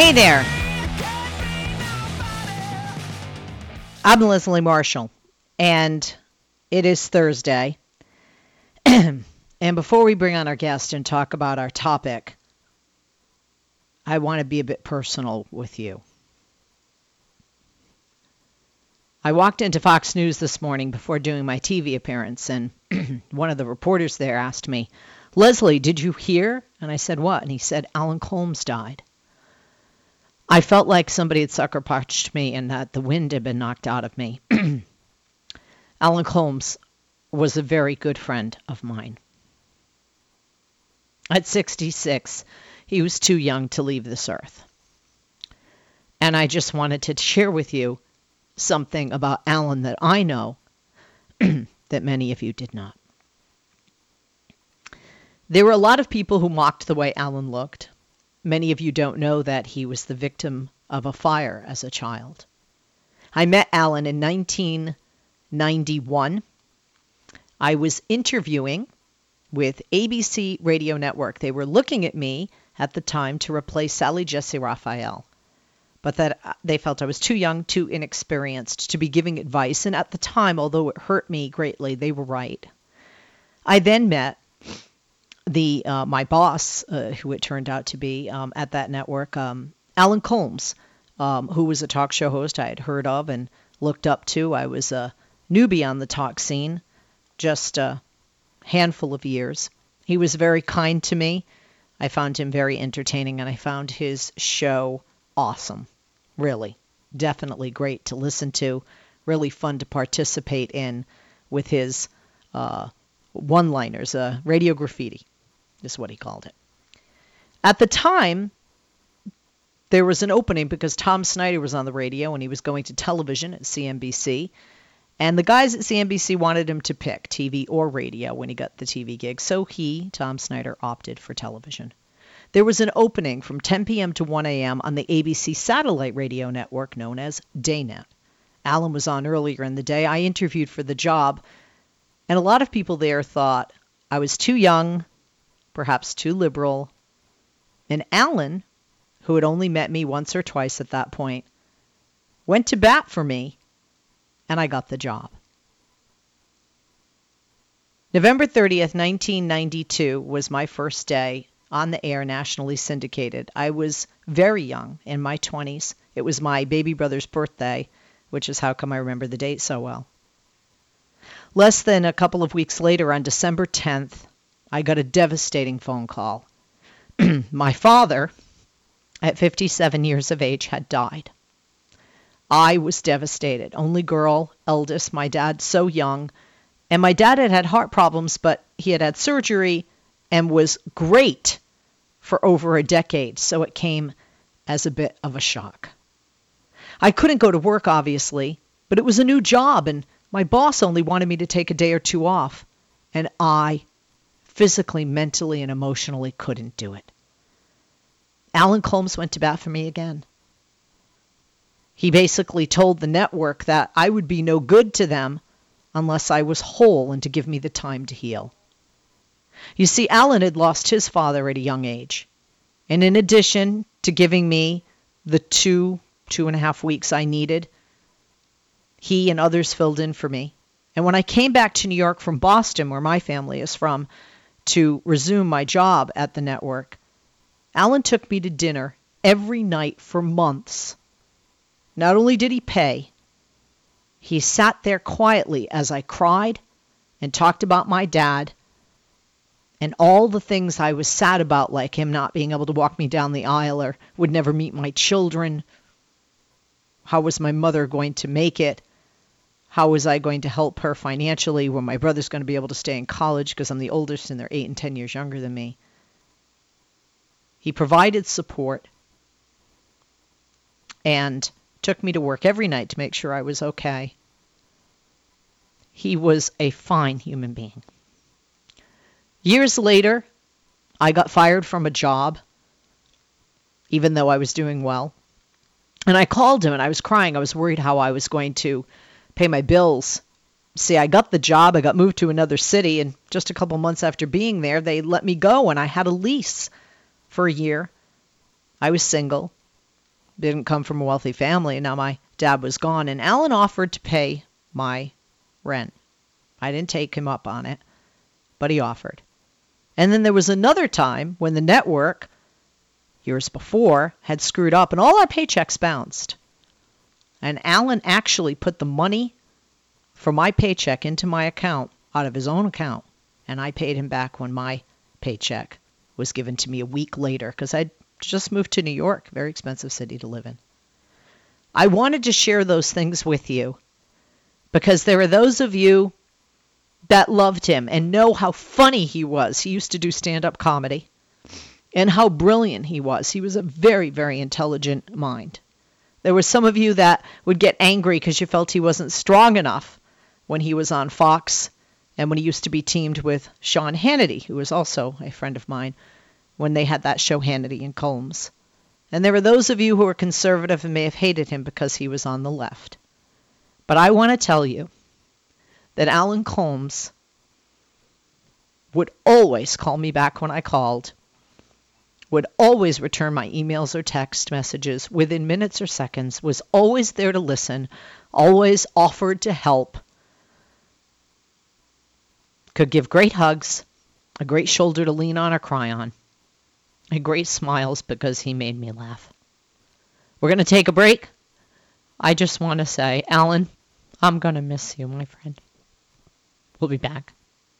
Hey there. I'm Leslie Marshall, and it is Thursday. and before we bring on our guest and talk about our topic, I want to be a bit personal with you. I walked into Fox News this morning before doing my TV appearance, and one of the reporters there asked me, Leslie, did you hear? And I said, What? And he said, Alan Colmes died. I felt like somebody had sucker punched me and that the wind had been knocked out of me. Alan Colmes was a very good friend of mine. At 66, he was too young to leave this earth. And I just wanted to share with you something about Alan that I know that many of you did not. There were a lot of people who mocked the way Alan looked. Many of you don't know that he was the victim of a fire as a child. I met Alan in 1991. I was interviewing with ABC Radio Network. They were looking at me at the time to replace Sally Jessy Raphael, but that uh, they felt I was too young, too inexperienced to be giving advice. And at the time, although it hurt me greatly, they were right. I then met the uh, my boss, uh, who it turned out to be um, at that network, um, Alan Colmes, um, who was a talk show host I had heard of and looked up to. I was a newbie on the talk scene, just a handful of years. He was very kind to me. I found him very entertaining, and I found his show awesome. Really, definitely great to listen to. Really fun to participate in with his uh, one-liners, uh, radio graffiti is what he called it. At the time, there was an opening because Tom Snyder was on the radio and he was going to television at CNBC. And the guys at CNBC wanted him to pick TV or radio when he got the TV gig. So he, Tom Snyder, opted for television. There was an opening from 10 p.m. to 1 a.m. on the ABC satellite radio network known as Daynet. Alan was on earlier in the day. I interviewed for the job, and a lot of people there thought I was too young, perhaps too liberal. And Alan, who had only met me once or twice at that point, went to bat for me, and I got the job. November 30th, 1992 was my first day on the air nationally syndicated. I was very young, in my 20s. It was my baby brother's birthday, which is how come I remember the date so well. Less than a couple of weeks later, on December 10th, I got a devastating phone call. My father, at 57 years of age, had died. I was devastated. Only girl, eldest, my dad so young. And my dad had had heart problems, but he had had surgery and was great for over a decade, so it came as a bit of a shock. I couldn't go to work, obviously, but it was a new job, and my boss only wanted me to take a day or two off, and I physically, mentally, and emotionally couldn't do it. Alan Colmes went to bat for me again. He basically told the network that I would be no good to them unless I was whole and to give me the time to heal. You see, Alan had lost his father at a young age. And in addition to giving me the two, two and a half weeks I needed, he and others filled in for me. And when I came back to New York from Boston, where my family is from, to resume my job at the network, Alan took me to dinner every night for months. Not only did he pay, He sat there quietly as I cried and talked about my dad and all the things I was sad about, like him not being able to walk me down the aisle or would never meet my children. How was my mother going to make it? How was I going to help her financially? Were my brothers going to be able to stay in college because I'm the oldest and they're eight and 10 years younger than me? He provided support and took me to work every night to make sure I was okay. He was a fine human being. Years later, I got fired from a job, even though I was doing well. And I called him and I was crying. I was worried how I was going to pay my bills. See, I got the job, I got moved to another city, and just a couple months after being there, they let me go, and I had a lease for a year. I was single, didn't come from a wealthy family, and now my dad was gone, and Alan offered to pay my rent. I didn't take him up on it, but he offered. And then there was another time when the network, years before, had screwed up and all our paychecks bounced. And Alan actually put the money for my paycheck into my account out of his own account. And I paid him back when my paycheck was given to me a week later because I'd just moved to New York, very expensive city to live in. I wanted to share those things with you because there are those of you that loved him and know how funny he was. He used to do stand up comedy and how brilliant he was. He was a very, very intelligent mind. There were some of you that would get angry because you felt he wasn't strong enough when he was on Fox and when he used to be teamed with Sean Hannity, who was also a friend of mine when they had that show Hannity and Colmes. And there were those of you who were conservative and may have hated him because he was on the left. But I want to tell you that Alan Colmes would always call me back when I called, would always return my emails or text messages within minutes or seconds, was always there to listen, always offered to help, could give great hugs, a great shoulder to lean on or cry on, and great smiles because he made me laugh. We're going to take a break. I just want to say, Alan, I'm going to miss you, my friend. We'll be back.